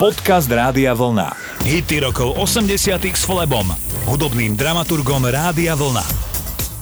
Podcast Rádia Vlna. Hity rokov 80 s Flebom, hudobným dramaturgom Rádia Vlna.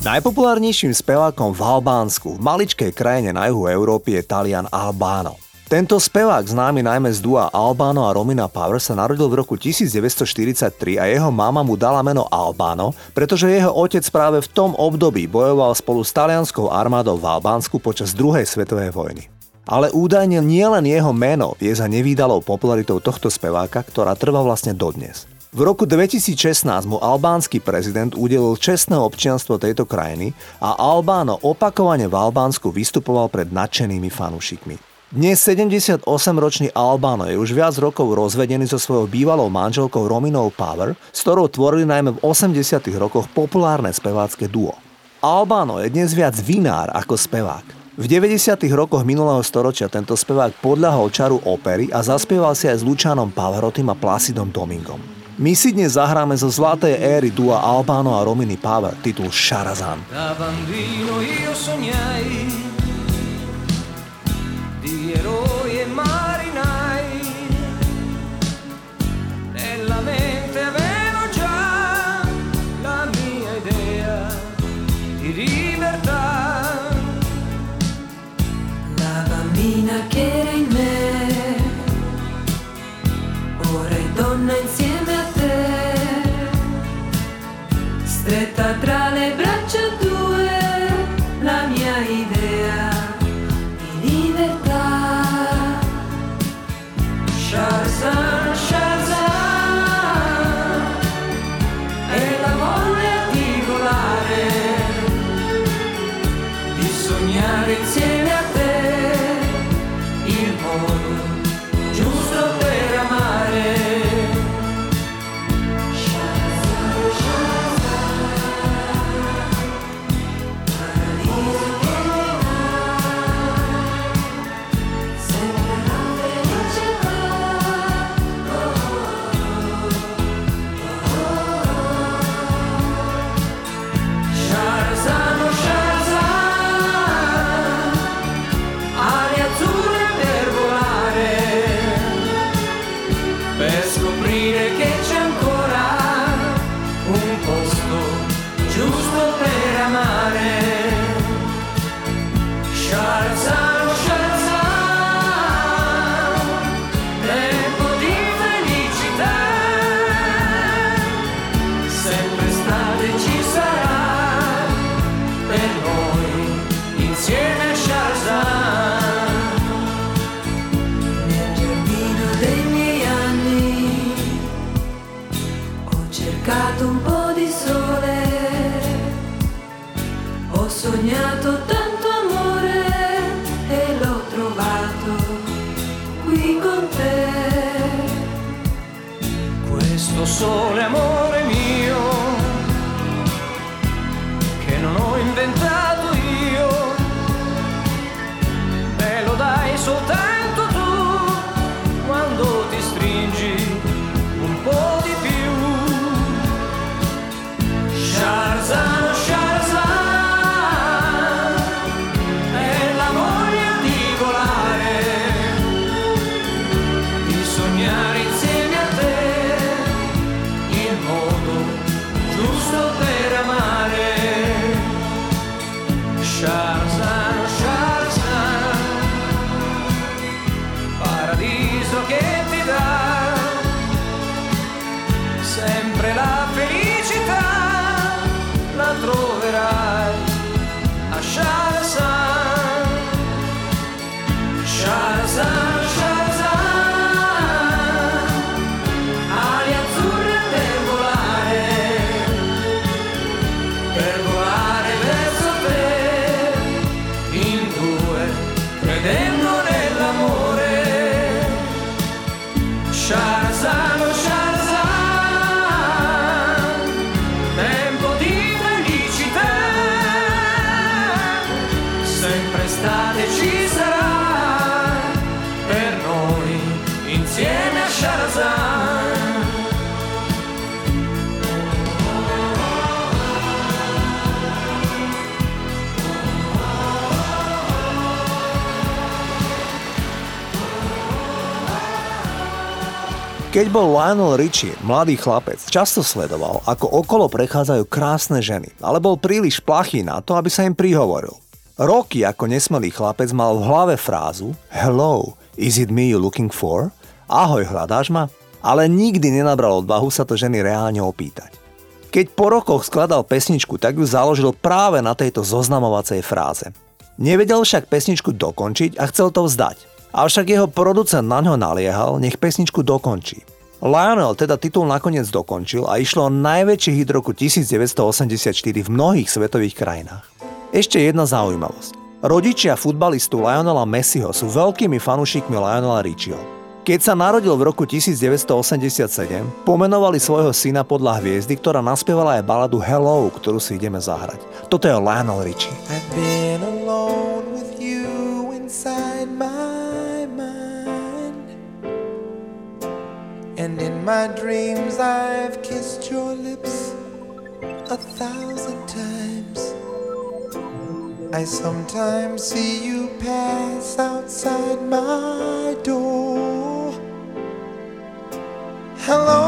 Najpopulárnejším spevákom v Albánsku, v maličkej krajine na juhu Európy je Talian Albano. Tento spevák, známy najmä z dua Albano a Romina Power, sa narodil v roku 1943 a jeho mama mu dala meno Albano, pretože jeho otec práve v tom období bojoval spolu s talianskou armádou v Albánsku počas druhej svetovej vojny. Ale údajne nielen jeho meno je za nevýdalou popularitou tohto speváka, ktorá trvá vlastne dodnes. V roku 2016 mu albánsky prezident udelil čestné občianstvo tejto krajiny a Albáno opakovane v Albánsku vystupoval pred nadšenými fanúšikmi. Dnes 78-ročný Albáno je už viac rokov rozvedený so svojou bývalou manželkou Rominou Power, s ktorou tvorili najmä v 80 rokoch populárne spevácké duo. Albáno je dnes viac vinár ako spevák. V 90. rokoch minulého storočia tento spevák podľahol čaru opery a zaspieval si aj s Lučanom Pavarotým a Placidom Domingom. My si dnes zahráme zo zlatej éry dua Albano a Rominy Power titul Sharazan. Da bambino io sognai cercato un po' di sole, ho sognato tanto amore e l'ho trovato qui con te. Questo sole amore Keď bol Lionel Richie, mladý chlapec, často sledoval, ako okolo prechádzajú krásne ženy, ale bol príliš plachý na to, aby sa im prihovoril. Roky ako nesmelý chlapec mal v hlave frázu Hello, is it me you looking for? Ahoj, hľadáš ma? Ale nikdy nenabral odvahu sa to ženy reálne opýtať. Keď po rokoch skladal pesničku, tak ju založil práve na tejto zoznamovacej fráze. Nevedel však pesničku dokončiť a chcel to vzdať. Avšak jeho producent na ňo naliehal, nech pesničku dokončí. Lionel teda titul nakoniec dokončil a išlo o najväčší hit roku 1984 v mnohých svetových krajinách. Ešte jedna zaujímavosť. Rodičia futbalistu Lionela Messiho sú veľkými fanúšikmi Lionela Richieho. Keď sa narodil v roku 1987, pomenovali svojho syna podľa hviezdy, ktorá naspievala aj baladu Hello, ktorú si ideme zahrať. Toto je Lionel Richie. I've been alone with you inside my And in my dreams, I've kissed your lips a thousand times. I sometimes see you pass outside my door. Hello,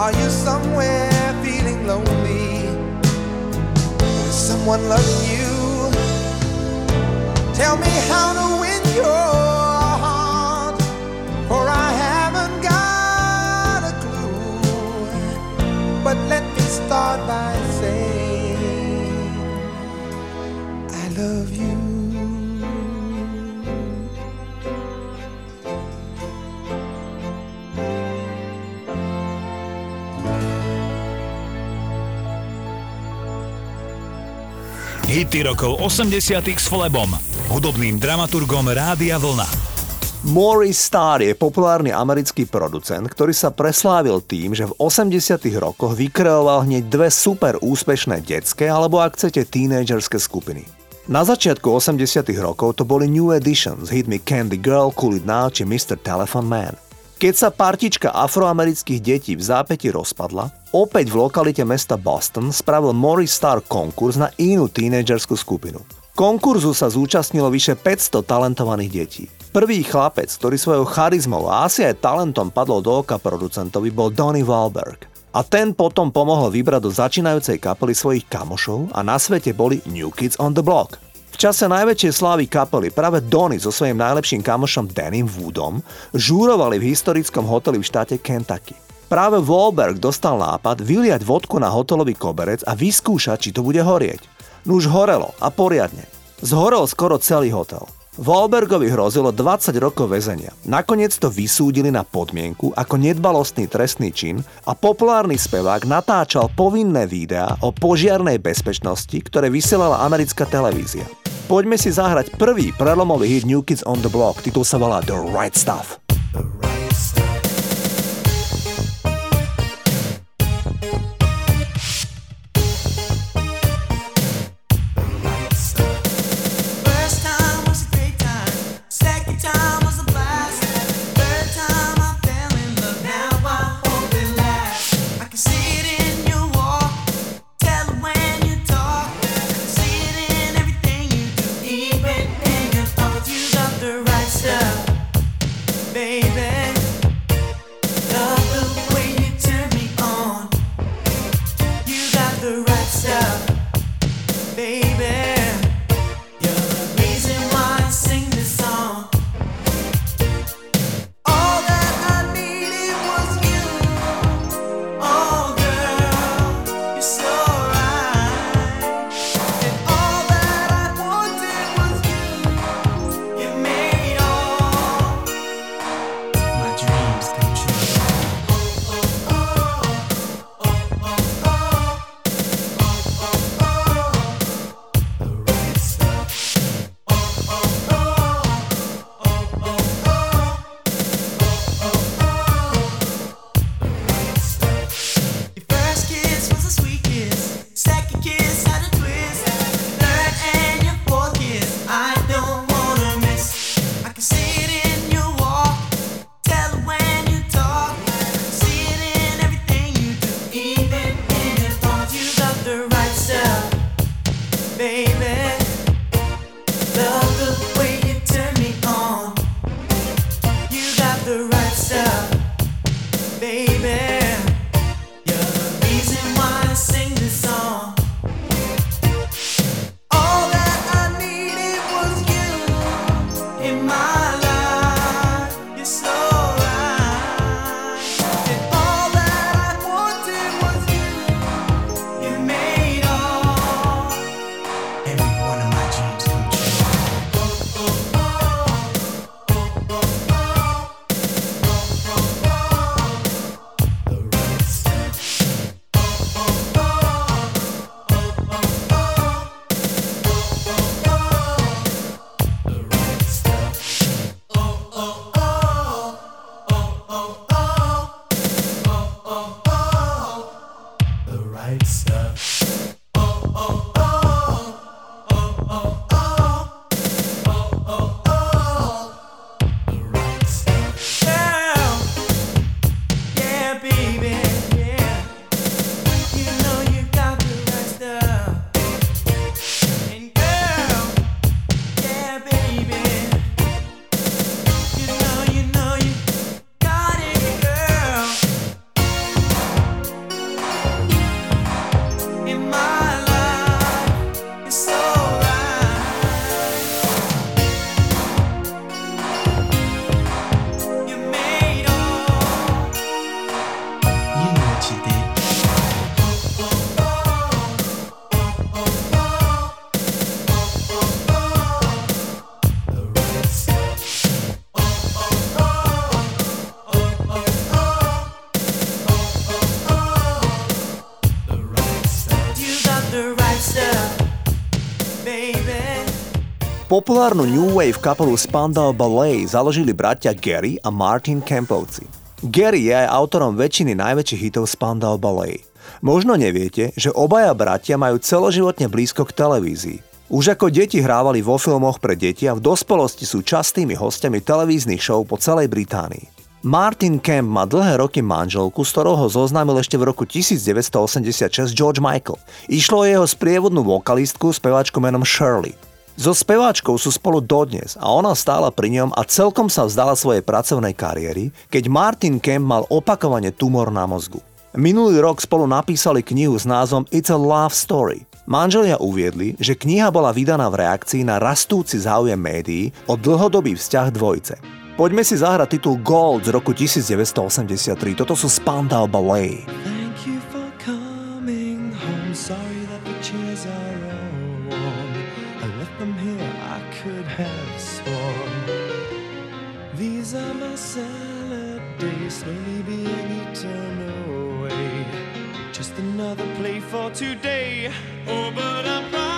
Are you somewhere feeling lonely? Is someone loving you? Tell me how to win your Hity rokov 80 s Flebom, hudobným dramaturgom Rádia Vlna. Maurice Starr je populárny americký producent, ktorý sa preslávil tým, že v 80 rokoch vykreoval hneď dve super úspešné detské alebo ak chcete tínedžerské skupiny. Na začiatku 80 rokov to boli New Edition s hitmi Candy Girl, Cool It Now či Mr. Telephone Man. Keď sa partička afroamerických detí v zápäti rozpadla, opäť v lokalite mesta Boston spravil Morris Star konkurs na inú tínedžerskú skupinu. Konkurzu sa zúčastnilo vyše 500 talentovaných detí. Prvý chlapec, ktorý svojou charizmou a asi aj talentom padol do oka producentovi, bol Donny Wahlberg. A ten potom pomohol vybrať do začínajúcej kapely svojich kamošov a na svete boli New Kids on the Block. V čase najväčšej slávy kapely práve Donny so svojím najlepším kamošom Danym Woodom žúrovali v historickom hoteli v štáte Kentucky. Práve Wahlberg dostal nápad vyliať vodku na hotelový koberec a vyskúšať, či to bude horieť. No už horelo a poriadne. Zhorel skoro celý hotel. Wahlbergovi hrozilo 20 rokov väzenia. Nakoniec to vysúdili na podmienku ako nedbalostný trestný čin a populárny spevák natáčal povinné videá o požiarnej bezpečnosti, ktoré vysielala americká televízia. Poďme si zahrať prvý prelomový hit New Kids on the Block, titul sa volá The Right Stuff. The right stuff. volver. Populárnu new wave kapelu Spandau Ballet založili bratia Gary a Martin Kempovci. Gary je aj autorom väčšiny najväčších hitov Spandau Ballet. Možno neviete, že obaja bratia majú celoživotne blízko k televízii. Už ako deti hrávali vo filmoch pre deti a v dospelosti sú častými hostiami televíznych show po celej Británii. Martin Kemp má dlhé roky manželku, s ktorou ho zoznámil ešte v roku 1986 George Michael. Išlo o jeho sprievodnú vokalistku, speváčku menom Shirley. So speváčkou sú spolu dodnes a ona stála pri ňom a celkom sa vzdala svojej pracovnej kariéry, keď Martin Kemp mal opakovane tumor na mozgu. Minulý rok spolu napísali knihu s názvom It's a Love Story. Manželia uviedli, že kniha bola vydaná v reakcii na rastúci záujem médií o dlhodobý vzťah dvojice. Poďme si zahrať titul Gold z roku 1983. Toto sú Spandau Ballet. have sworn. These are my salad days, slowly being eaten away. Just another play for today. Oh, but I'm.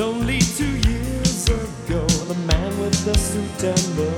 only two years ago, the man with the suit and the